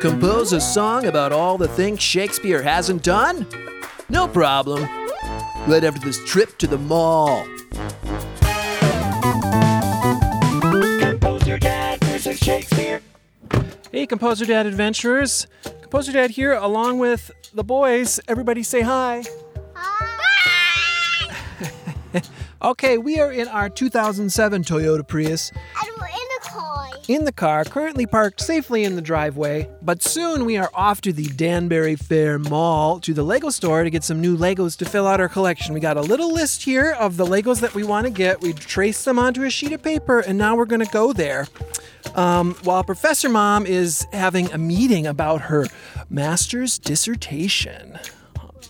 Compose a song about all the things Shakespeare hasn't done? No problem. Right after this trip to the mall. Composer Dad versus Shakespeare. Hey, Composer Dad adventurers. Composer Dad here, along with the boys. Everybody say hi. Okay, we are in our 2007 Toyota Prius in the car, currently parked safely in the driveway. But soon we are off to the Danbury Fair Mall to the Lego store to get some new Legos to fill out our collection. We got a little list here of the Legos that we want to get. We traced them onto a sheet of paper, and now we're going to go there. Um, while Professor Mom is having a meeting about her master's dissertation.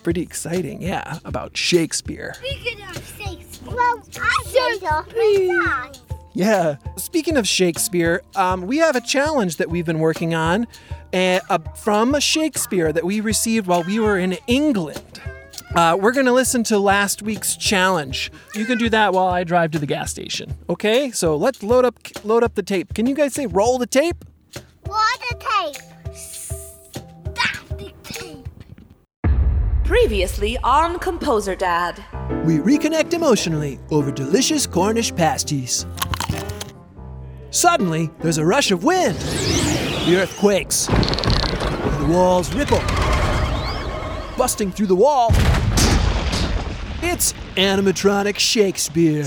Pretty exciting, yeah, about Shakespeare. Speaking of Shakespeare. Well, I side. Yeah. Speaking of Shakespeare, um, we have a challenge that we've been working on uh, uh, from Shakespeare that we received while we were in England. Uh, we're going to listen to last week's challenge. You can do that while I drive to the gas station. Okay? So let's load up load up the tape. Can you guys say roll the tape? Water tape. Static tape. Previously on Composer Dad. We reconnect emotionally over delicious Cornish pasties. Suddenly, there's a rush of wind. The earth quakes. The walls ripple. Busting through the wall, it's animatronic Shakespeare.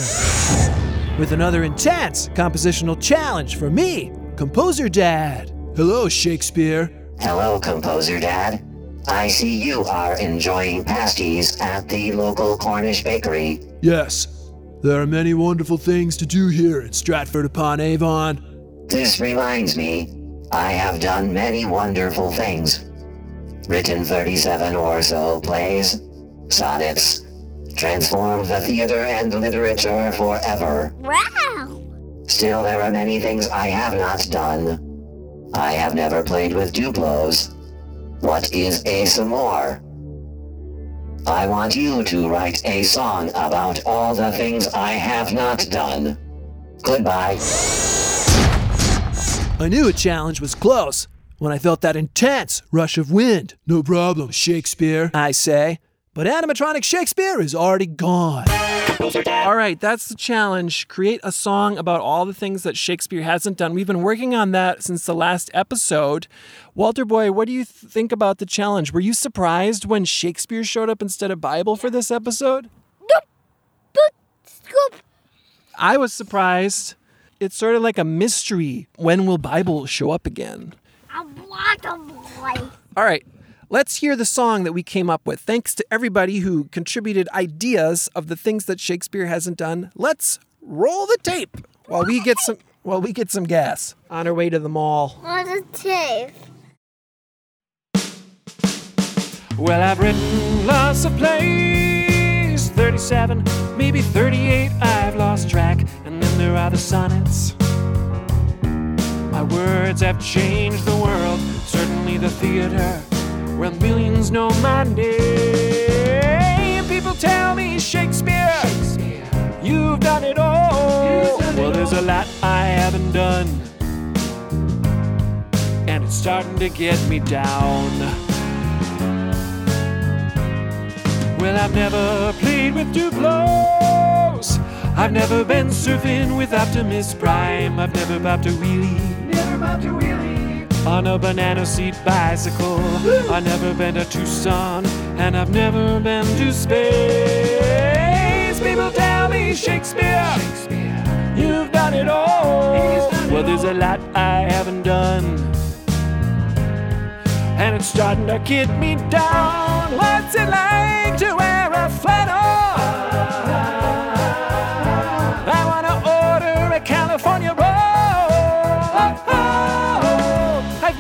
With another intense compositional challenge for me, Composer Dad. Hello, Shakespeare. Hello, Composer Dad. I see you are enjoying pasties at the local Cornish bakery. Yes, there are many wonderful things to do here in Stratford upon Avon. This reminds me, I have done many wonderful things. Written 37 or so plays, sonnets, transformed the theater and literature forever. Wow. Still, there are many things I have not done. I have never played with Duplos. What is a s'more? I want you to write a song about all the things I have not done. Goodbye. I knew a challenge was close when I felt that intense rush of wind. No problem, Shakespeare, I say. But animatronic Shakespeare is already gone. All right, that's the challenge. Create a song about all the things that Shakespeare hasn't done. We've been working on that since the last episode. Walter Boy, what do you th- think about the challenge? Were you surprised when Shakespeare showed up instead of Bible for this episode? Scoop. I was surprised. It's sort of like a mystery. When will Bible show up again? A boy. All right, let's hear the song that we came up with. Thanks to everybody who contributed ideas of the things that Shakespeare hasn't done. Let's roll the tape while we get some while we get some gas on our way to the mall. Water tape. Well, I've written lots of plays, 37, maybe 38, I've lost track. And then there are the sonnets. My words have changed the world, certainly the theater, where millions know my name. People tell me, Shakespeare, you've done it all. well, there's a lot I haven't done, and it's starting to get me down. Well, I've never played with Duplos. I've never been surfing with Optimus Prime. I've never bopped a wheelie. Never bopped a wheelie. On a banana seat bicycle. I've never been to Tucson. And I've never been to space. People tell me, Shakespeare, Shakespeare. you've done it all. well, there's a lot I haven't done and it's starting to get me down. What's it like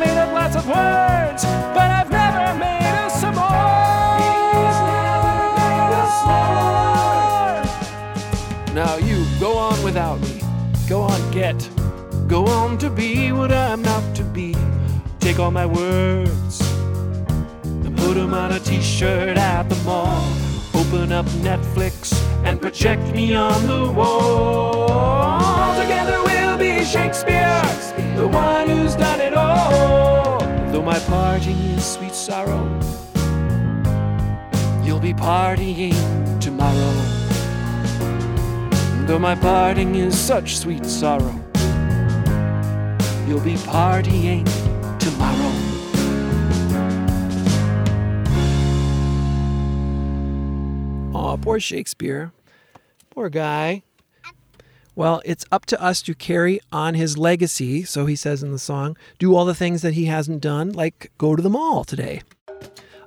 made up lots of words, but I've never made a s'more. Now you go on without me. Go on, get. Go on to be what I'm not to be. Take all my words and put them on a t shirt at the mall. Open up Netflix and project me on the wall. Together we'll be Shakespeare, the one who's done it all. Though my parting is sweet sorrow, you'll be partying tomorrow. Though my parting is such sweet sorrow, you'll be partying tomorrow. Aw, poor Shakespeare. Poor guy. Well, it's up to us to carry on his legacy, so he says in the song, do all the things that he hasn't done, like go to the mall today.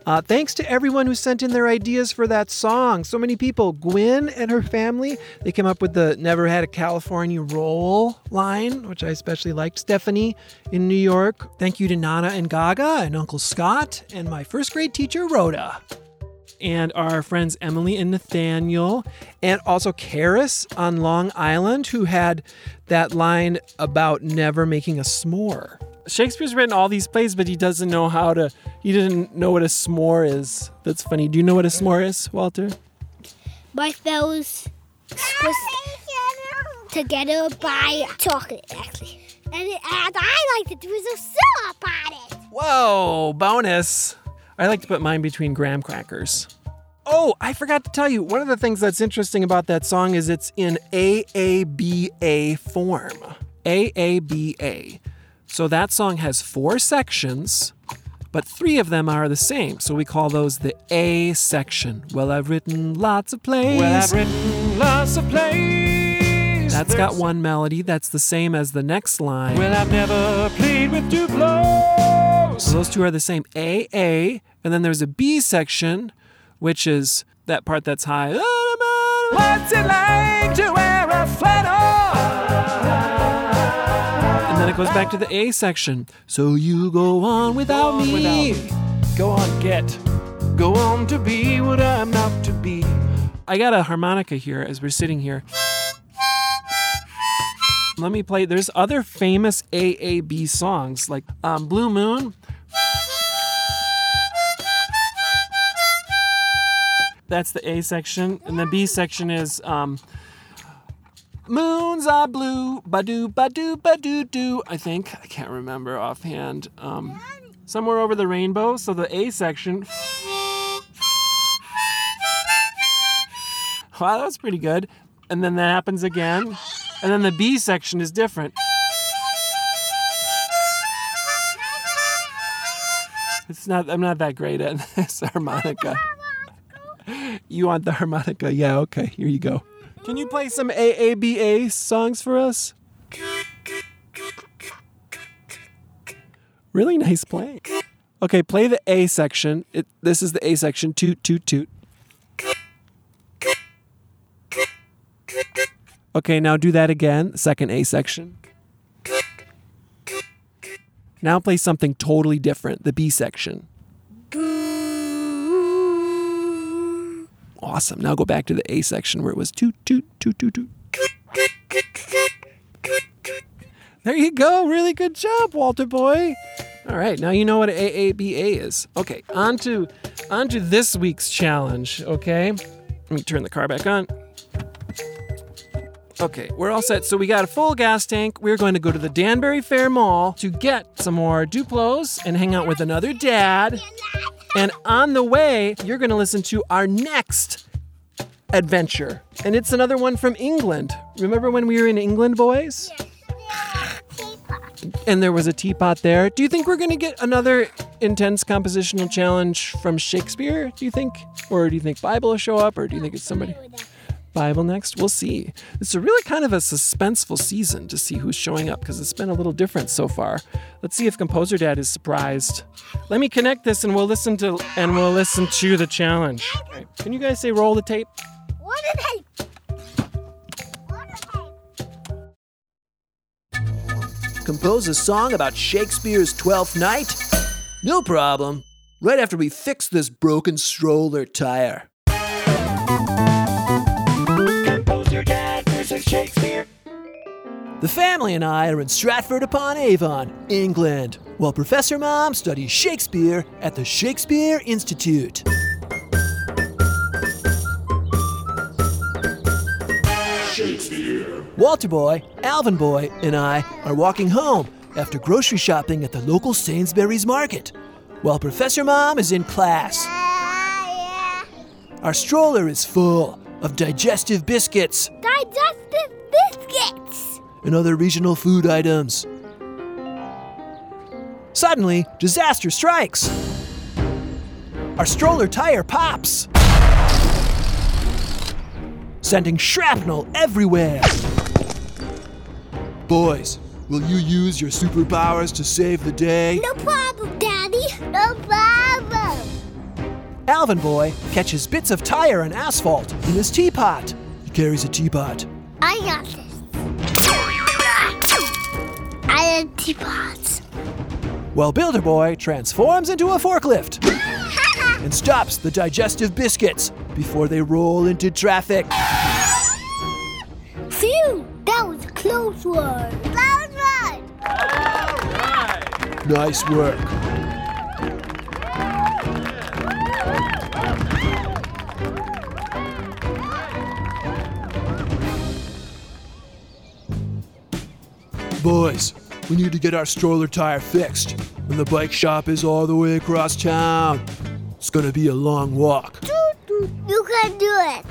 Uh, thanks to everyone who sent in their ideas for that song. So many people. Gwen and her family, they came up with the Never Had a California Roll line, which I especially liked. Stephanie in New York. Thank you to Nana and Gaga and Uncle Scott and my first grade teacher, Rhoda and our friends Emily and Nathaniel, and also Karis on Long Island, who had that line about never making a s'more. Shakespeare's written all these plays, but he doesn't know how to, he didn't know what a s'more is. That's funny. Do you know what a s'more is, Walter? Marshmallows squished together by chocolate, actually. And, it, and I like to drizzle syrup on it. Whoa, bonus. I like to put mine between graham crackers. Oh, I forgot to tell you, one of the things that's interesting about that song is it's in AABA form. AABA. So that song has four sections, but three of them are the same. So we call those the A section. Well, I've written lots of plays. Well, I've written lots of plays. That's got one melody that's the same as the next line. Well, I've never played with Duplos. So those two are the same A, A, and then there's a B section, which is that part that's high. What's it like to wear a flannel? And then it goes back to the A section. So you go on without on me. without Go on, get. Go on to be what I'm not to be. I got a harmonica here as we're sitting here. Let me play. There's other famous AAB songs like um, Blue Moon. That's the A section, and the B section is um, Moons are blue, ba-doo, ba do ba-doo, doo. I think I can't remember offhand. Um, somewhere over the rainbow. So the A section. Wow, that's pretty good. And then that happens again. And then the B section is different. It's not I'm not that great at this harmonica. You want the harmonica? Yeah, okay, here you go. Can you play some AABA songs for us? Really nice playing. Okay, play the A section. It, this is the A section. Toot, toot, toot. Okay, now do that again. Second A section. Now play something totally different. The B section. Awesome. Now go back to the A section where it was toot, toot, toot, toot, toot. There you go. Really good job, Walter boy. All right, now you know what AABA is. Okay, on to, on to this week's challenge, okay? Let me turn the car back on. Okay, we're all set. So we got a full gas tank. We're going to go to the Danbury Fair Mall to get some more Duplos and hang out with another dad. And on the way, you're going to listen to our next adventure. And it's another one from England. Remember when we were in England, boys? And there was a teapot there. Do you think we're going to get another intense compositional challenge from Shakespeare? Do you think? Or do you think Bible will show up? Or do you think it's somebody? Bible next? We'll see. It's a really kind of a suspenseful season to see who's showing up because it's been a little different so far. Let's see if Composer Dad is surprised. Let me connect this and we'll listen to and we'll listen to the challenge. Okay. Can you guys say roll the tape? What are they? What are they? Compose a song about Shakespeare's Twelfth Night? No problem. Right after we fix this broken stroller tire. Shakespeare. The family and I are in Stratford upon Avon, England, while Professor Mom studies Shakespeare at the Shakespeare Institute. Shakespeare. Walter Boy, Alvin Boy, and I are walking home after grocery shopping at the local Sainsbury's market, while Professor Mom is in class. Ah, Our stroller is full of digestive biscuits Digestive biscuits. and other regional food items. Suddenly, disaster strikes. Our stroller tire pops, sending shrapnel everywhere. Boys, will you use your superpowers to save the day? No problem, Daddy. No problem. Alvin Boy catches bits of tire and asphalt in his teapot. He carries a teapot. I got this. I had teapots. While Builder Boy transforms into a forklift and stops the digestive biscuits before they roll into traffic. Phew, that was a close one. Close one. Nice work. Boys, we need to get our stroller tire fixed, and the bike shop is all the way across town. It's gonna be a long walk. You can do it.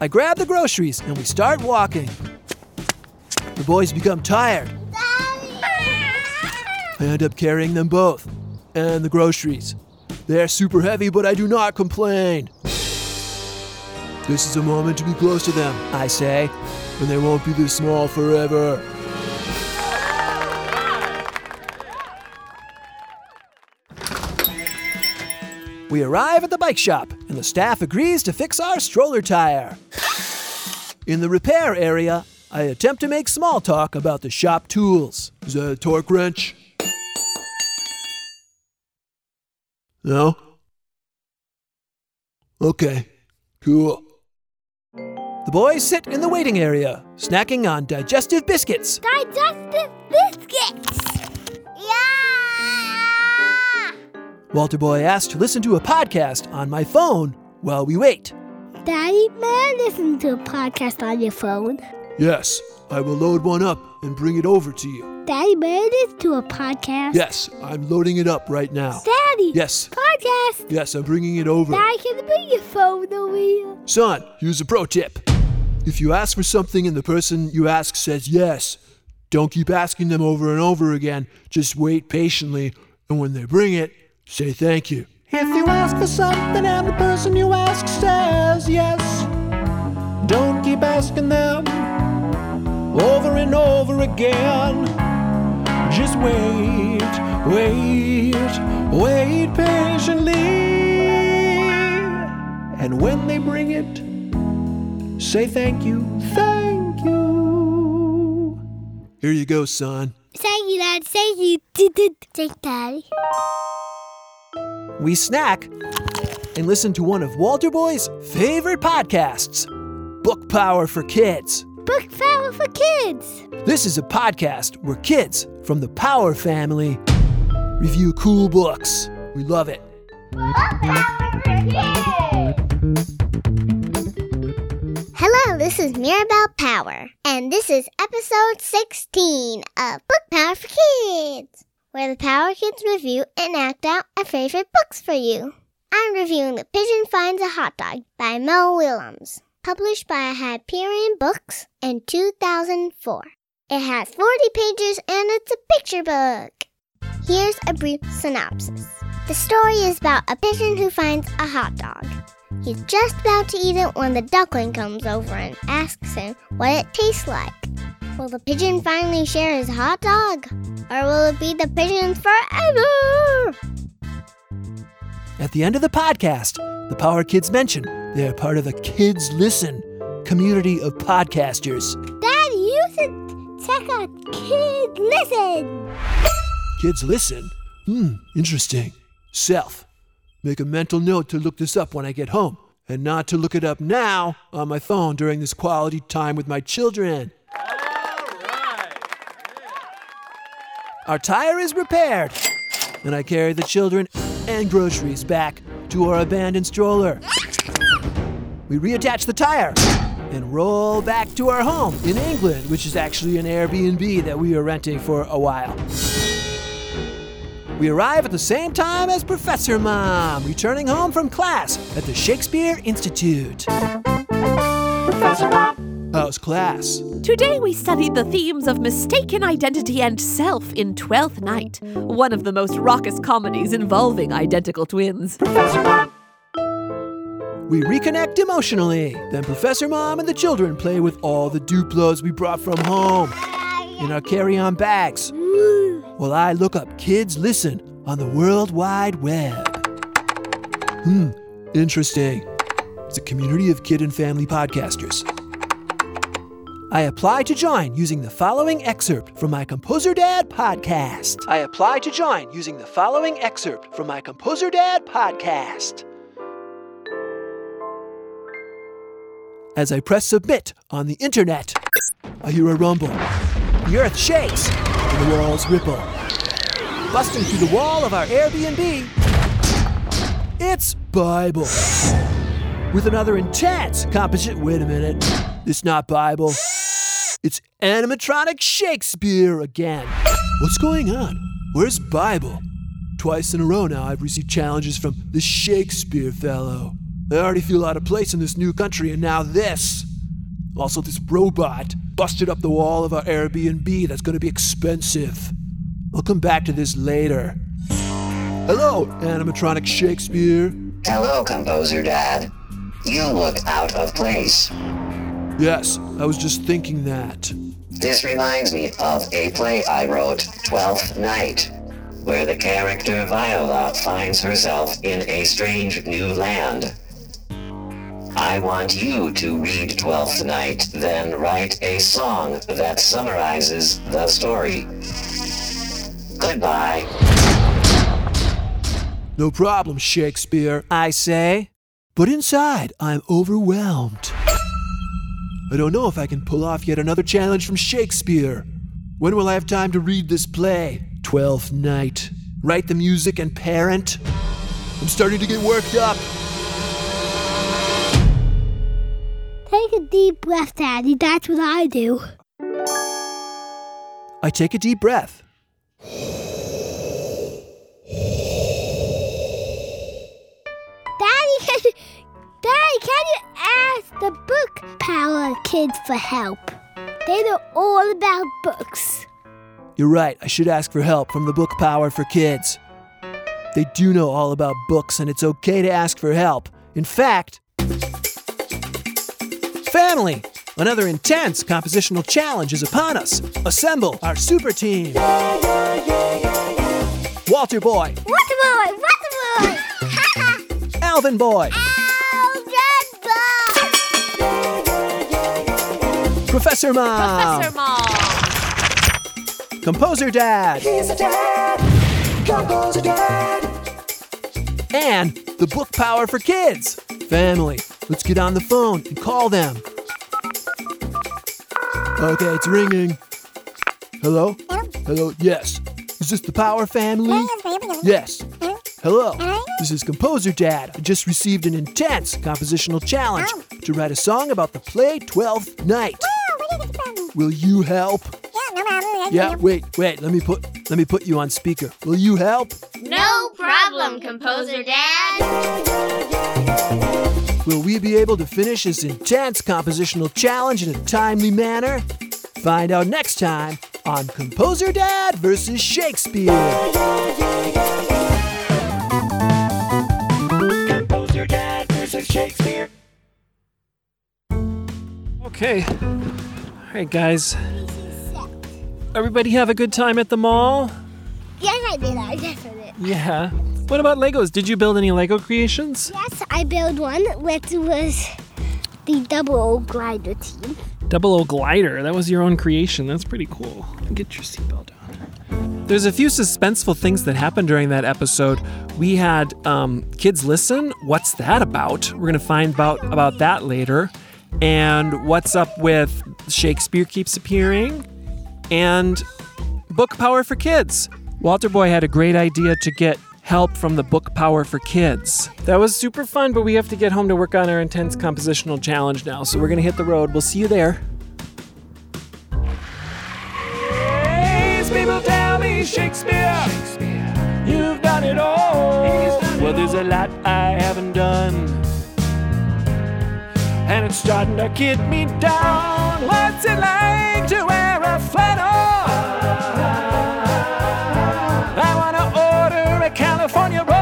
I grab the groceries and we start walking. The boys become tired. I end up carrying them both and the groceries. They're super heavy, but I do not complain. This is a moment to be close to them, I say, and they won't be this small forever. We arrive at the bike shop, and the staff agrees to fix our stroller tire. In the repair area, I attempt to make small talk about the shop tools. Is that a torque wrench? No? Okay, cool. The boys sit in the waiting area, snacking on digestive biscuits. Digestive biscuits. Walter Boy asked to listen to a podcast on my phone while we wait. Daddy, may I listen to a podcast on your phone? Yes, I will load one up and bring it over to you. Daddy, may I listen to a podcast? Yes, I'm loading it up right now. Daddy. Yes, Podcast. yes, I'm bringing it over. Daddy, can I bring your phone over here? Son, here's a pro tip. If you ask for something and the person you ask says yes, don't keep asking them over and over again. Just wait patiently, and when they bring it, say thank you. If you ask for something and the person you ask says yes, don't keep asking them over and over again. Just wait, wait, wait patiently. And when they bring it, say thank you, thank you. Here you go, son. Thank you, Dad. Thank you. Thanks, Daddy. We snack and listen to one of Walter Boy's favorite podcasts, Book Power for Kids. Book Power for Kids. This is a podcast where kids from the Power family review cool books. We love it. Book Power Review. Hello, this is Mirabelle Power, and this is episode 16 of Book Power for Kids, where the Power Kids review and act out our favorite books for you. I'm reviewing The Pigeon Finds a Hot Dog by Mo Willems, published by Hyperion Books in 2004. It has 40 pages and it's a picture book. Here's a brief synopsis. The story is about a pigeon who finds a hot dog. He's just about to eat it when the duckling comes over and asks him what it tastes like. Will the pigeon finally share his hot dog? Or will it be the pigeon's forever? At the end of the podcast, the Power Kids mention they are part of the Kids Listen community of podcasters. Daddy, you should check out Kids Listen. Kids Listen? Hmm, interesting. Self. Make a mental note to look this up when I get home, and not to look it up now on my phone during this quality time with my children. Our tire is repaired, and I carry the children and groceries back to our abandoned stroller. We reattach the tire and roll back to our home in England, which is actually an Airbnb that we are renting for a while. We arrive at the same time as Professor Mom, returning home from class at the Shakespeare Institute. Professor Mom! How's class? Today we studied the themes of mistaken identity and self in Twelfth Night, one of the most raucous comedies involving identical twins. Professor. We reconnect emotionally. Then Professor Mom and the children play with all the Duplos we brought from home in our carry on bags. While I look up Kids Listen on the World Wide Web. Hmm, interesting. It's a community of kid and family podcasters. I apply to join using the following excerpt from my Composer Dad podcast. I apply to join using the following excerpt from my Composer Dad podcast. As I press submit on the internet, I hear a rumble. The earth shakes and the walls ripple. Busting through the wall of our Airbnb, it's Bible. With another intense composition. Wait a minute. It's not Bible. It's animatronic Shakespeare again. What's going on? Where's Bible? Twice in a row now, I've received challenges from the Shakespeare fellow. I already feel out of place in this new country, and now this. Also, this robot busted up the wall of our Airbnb. That's to be expensive. I'll come back to this later. Hello, animatronic Shakespeare. Hello, Composer Dad. You look out of place. Yes, I was just thinking that. This reminds me of a play I wrote, Twelfth Night, where the character Viola finds herself in a strange new land. I want you to read Twelfth Night, then write a song that summarizes the story. Goodbye. No problem, Shakespeare, I say. But inside, I'm overwhelmed. I don't know if I can pull off yet another challenge from Shakespeare. When will I have time to read this play? Twelfth Night. Write the music and parent? I'm starting to get worked up. Take a deep breath, Daddy. That's what I do. I take a deep breath. Daddy, can you, Daddy, can you ask the book power kids for help? They know all about books. You're right, I should ask for help from the Book Power for Kids. They do know all about books, and it's okay to ask for help. In fact, family! Another intense compositional challenge is upon us. Assemble our super team. Yeah, yeah, yeah, Walter Boy, Walter boy, Walter boy. Alvin Boy, ah. Professor Mom, Professor Mom! Composer Dad, and the Book Power for Kids. Family, let's get on the phone and call them. Okay, it's ringing. Hello? Hello, yes. Is this the Power family? Yes. Hello. This is Composer Dad. I just received an intense compositional challenge oh. to write a song about the play Twelfth Night. Will you help? Yeah, no problem. Yeah, wait, wait. Let me put let me put you on speaker. Will you help? No problem, Composer Dad. Will we be able to finish this intense compositional challenge in a timely manner? Find out next time on Composer Dad versus Shakespeare. Composer Dad versus Shakespeare. Okay. All right, guys. Everybody have a good time at the mall? Yes, I did. I did. Yeah. What about Legos? Did you build any Lego creations? Yes, I built one, which was the double O glider team. Double O glider. That was your own creation. That's pretty cool. Get your seatbelt on. There's a few suspenseful things that happened during that episode. We had um, kids listen. What's that about? We're gonna find about about that later. And what's up with Shakespeare keeps appearing, and book power for kids. Walter Boy had a great idea to get help from the book Power for Kids. That was super fun, but we have to get home to work on our intense compositional challenge now. So we're going to hit the road. We'll see you there. people tell me Shakespeare, you've done it all. Well, there's a lot I haven't done, and it's starting to get me down. What's it like to wear a flannel? I wanna order a California roll.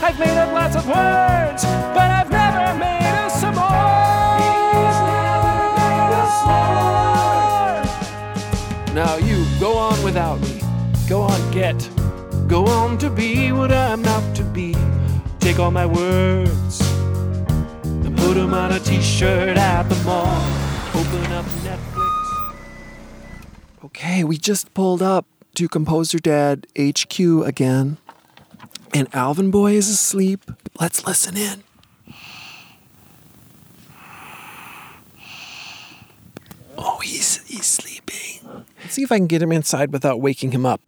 I've made up lots of words, but I've never made a s'more. Now you go on without me. Go on, get. Go on to be what I'm not to be. Take all my words put them on a t-shirt at the mall. Open up Netflix. Okay, we just pulled up to Composer Dad HQ again. And Alvin Boy is asleep. Let's listen in. Oh, he's he's sleeping. Let's see if I can get him inside without waking him up.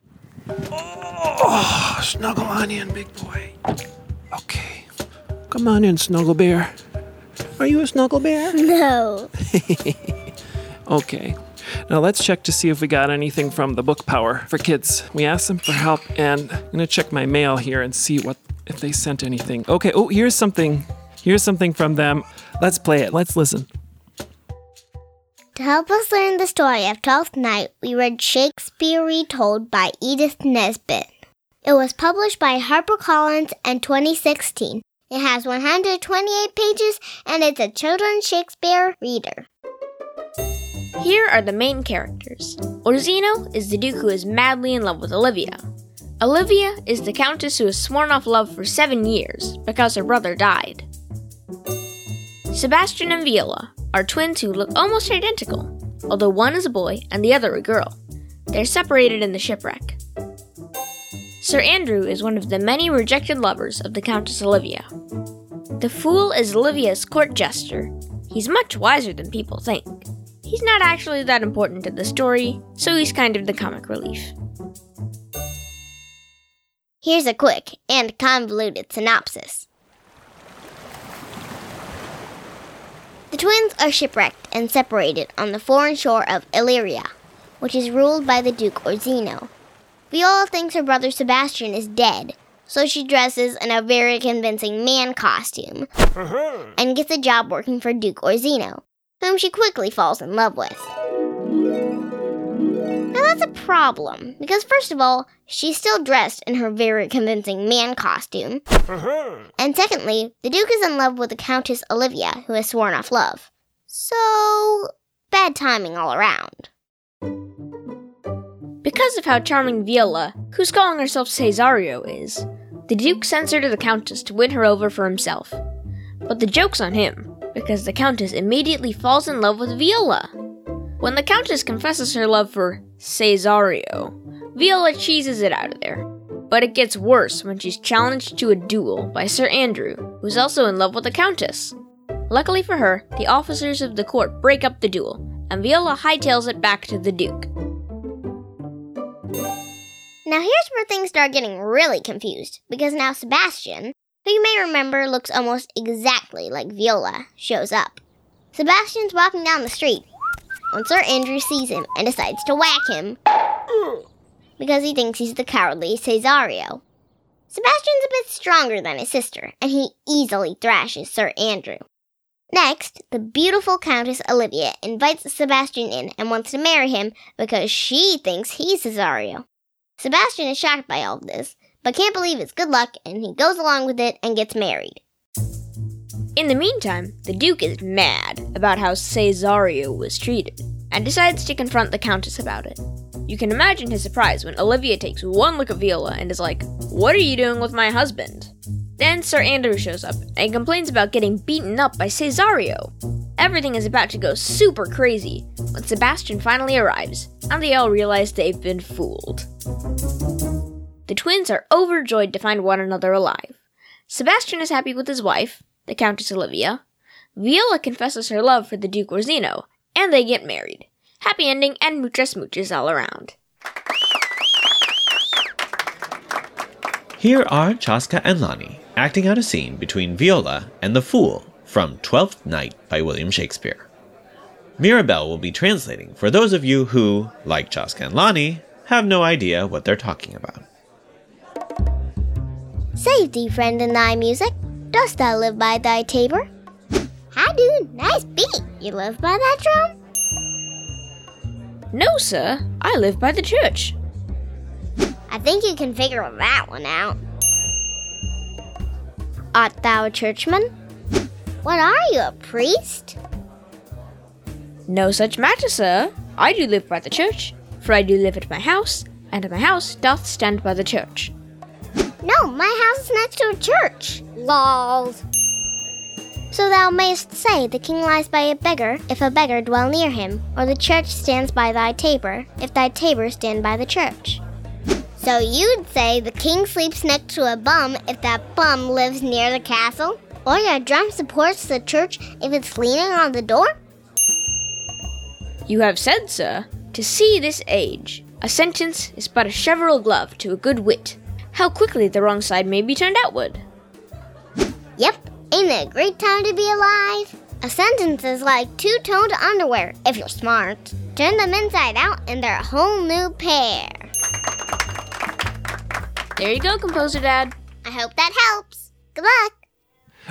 Oh, snuggle on in, big boy. Okay. Come on in, Snuggle Bear. Are you a Snuggle Bear? No. Okay. Now let's check to see if we got anything from the book Power for Kids. We asked them for help, and I'm gonna check my mail here and see what if they sent anything. Okay. Oh, here's something. Here's something from them. Let's play it. Let's listen. To help us learn the story of Twelfth Night, we read Shakespeare Retold by Edith Nesbit. It was published by HarperCollins in 2016. It has 128 pages and it's a children's Shakespeare reader. Here are the main characters. Orsino is the Duke who is madly in love with Olivia. Olivia is the Countess who has sworn off love for seven years because her brother died. Sebastian and Viola are twins who look almost identical, although one is a boy and the other a girl. They're separated in the shipwreck. Sir Andrew is one of the many rejected lovers of the Countess Olivia. The Fool is Olivia's court jester. He's much wiser than people think. He's not actually that important to the story, so he's kind of the comic relief. Here's a quick and convoluted synopsis. The twins are shipwrecked and separated on the foreign shore of Illyria, which is ruled by the Duke Orsino. Viola thinks her brother Sebastian is dead, so she dresses in a very convincing man costume uh-huh. and gets a job working for Duke Orsino, whom she quickly falls in love with. Now that's a problem, because first of all, she's still dressed in her very convincing man costume. Uh-huh. And secondly, the Duke is in love with the Countess Olivia, who has sworn off love. So, bad timing all around. Because of how charming Viola, who's calling herself Cesario, is, the Duke sends her to the Countess to win her over for himself. But the joke's on him, because the Countess immediately falls in love with Viola. When the Countess confesses her love for Cesario, Viola cheeses it out of there. But it gets worse when she's challenged to a duel by Sir Andrew, who's also in love with the Countess. Luckily for her, the officers of the court break up the duel, and Viola hightails it back to the Duke. Now here's where things start getting really confused, because now Sebastian, who you may remember looks almost exactly like Viola, shows up. Sebastian's walking down the street when Sir Andrew sees him and decides to whack him because he thinks he's the cowardly Cesario. Sebastian's a bit stronger than his sister, and he easily thrashes Sir Andrew. Next, the beautiful Countess Olivia invites Sebastian in and wants to marry him because she thinks he's Cesario. Sebastian is shocked by all of this, but can't believe it's good luck, and he goes along with it and gets married. In the meantime, the Duke is mad about how Cesario was treated and decides to confront the Countess about it. You can imagine his surprise when Olivia takes one look at Viola and is like, What are you doing with my husband? Then Sir Andrew shows up and complains about getting beaten up by Cesario. Everything is about to go super crazy when Sebastian finally arrives, and they all realize they've been fooled. The twins are overjoyed to find one another alive. Sebastian is happy with his wife, the Countess Olivia. Viola confesses her love for the Duke Orsino, and they get married. Happy ending and muchas smooches all around. Here are Chaska and Lonnie acting out a scene between Viola and the Fool from Twelfth Night by William Shakespeare. Mirabelle will be translating for those of you who, like Chaska and Lonnie, have no idea what they're talking about. Safety, friend in thy music. Dost thou live by thy tabor? I do? Nice beat. You live by that drum? No, sir. I live by the church. I think you can figure that one out. Art thou a churchman? What are you, a priest? No such matter, sir. I do live by the church, for I do live at my house, and my house doth stand by the church. No, my house is next to a church. Lols. So thou mayst say the king lies by a beggar, if a beggar dwell near him, or the church stands by thy tabor, if thy tabor stand by the church. So you'd say the king sleeps next to a bum if that bum lives near the castle? Oh, or your drum supports the church if it's leaning on the door? You have said, sir, to see this age, a sentence is but a cheverel glove to a good wit. How quickly the wrong side may be turned outward. Yep, ain't it a great time to be alive? A sentence is like two toned underwear, if you're smart. Turn them inside out and they're a whole new pair. There you go, Composer Dad. I hope that helps. Good luck.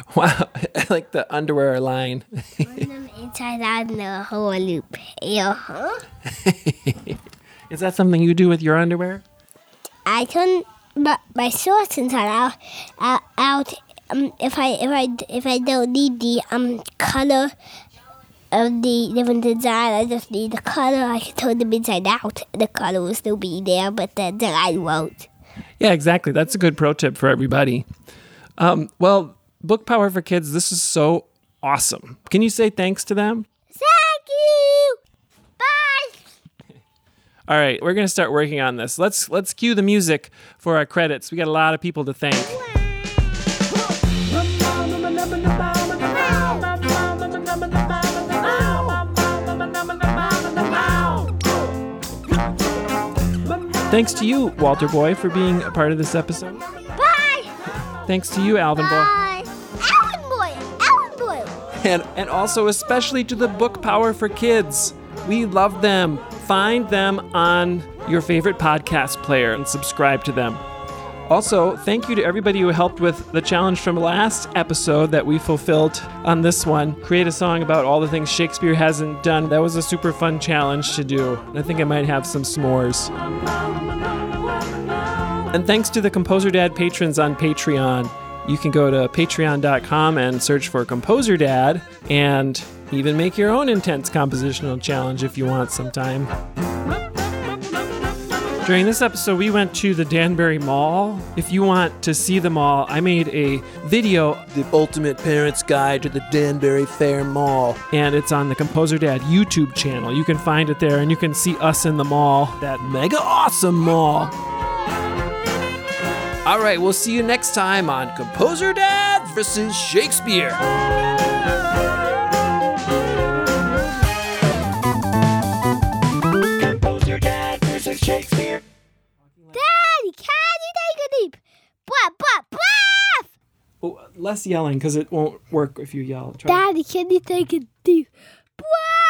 Wow, like the underwear line. Turn them inside out and they're a whole new pair, huh? Is that something you do with your underwear? I turn my, my shorts inside out, out, out um, if I if I if I don't need the um color of the different design, I just need the color. I can turn them inside out. The color will still be there, but the design won't. Yeah, exactly. That's a good pro tip for everybody. Um, well, Book Power for Kids, this is so awesome. Can you say thanks to them? Thank you. Bye. All right, we're gonna start working on this. Let's let's cue the music for our credits. We got a lot of people to thank. Thanks to you, Walter Boy, for being a part of this episode. Bye. Thanks to you, Alvin Boy. Bye. Alan Boyle. Alan Boyle. And, and also especially to the Book Power for Kids. We love them. Find them on your favorite podcast player and subscribe to them. Also, thank you to everybody who helped with the challenge from last episode that we fulfilled on this one. Create a song about all the things Shakespeare hasn't done. That was a super fun challenge to do. I think I might have some s'mores. And thanks to the Composer Dad patrons on Patreon. You can go to patreon.com and search for Composer Dad and even make your own intense compositional challenge if you want sometime. During this episode, we went to the Danbury Mall. If you want to see the mall, I made a video, The Ultimate Parent's Guide to the Danbury Fair Mall, and it's on the Composer Dad YouTube channel. You can find it there and you can see us in the mall, that mega awesome mall. All right, we'll see you next time on Composer Dad versus Shakespeare. Composer Dad versus Shakespeare. Daddy, can you take a deep? Blah, blah, blah. Oh, less yelling because it won't work if you yell. Try. Daddy, can you take a deep? Blah.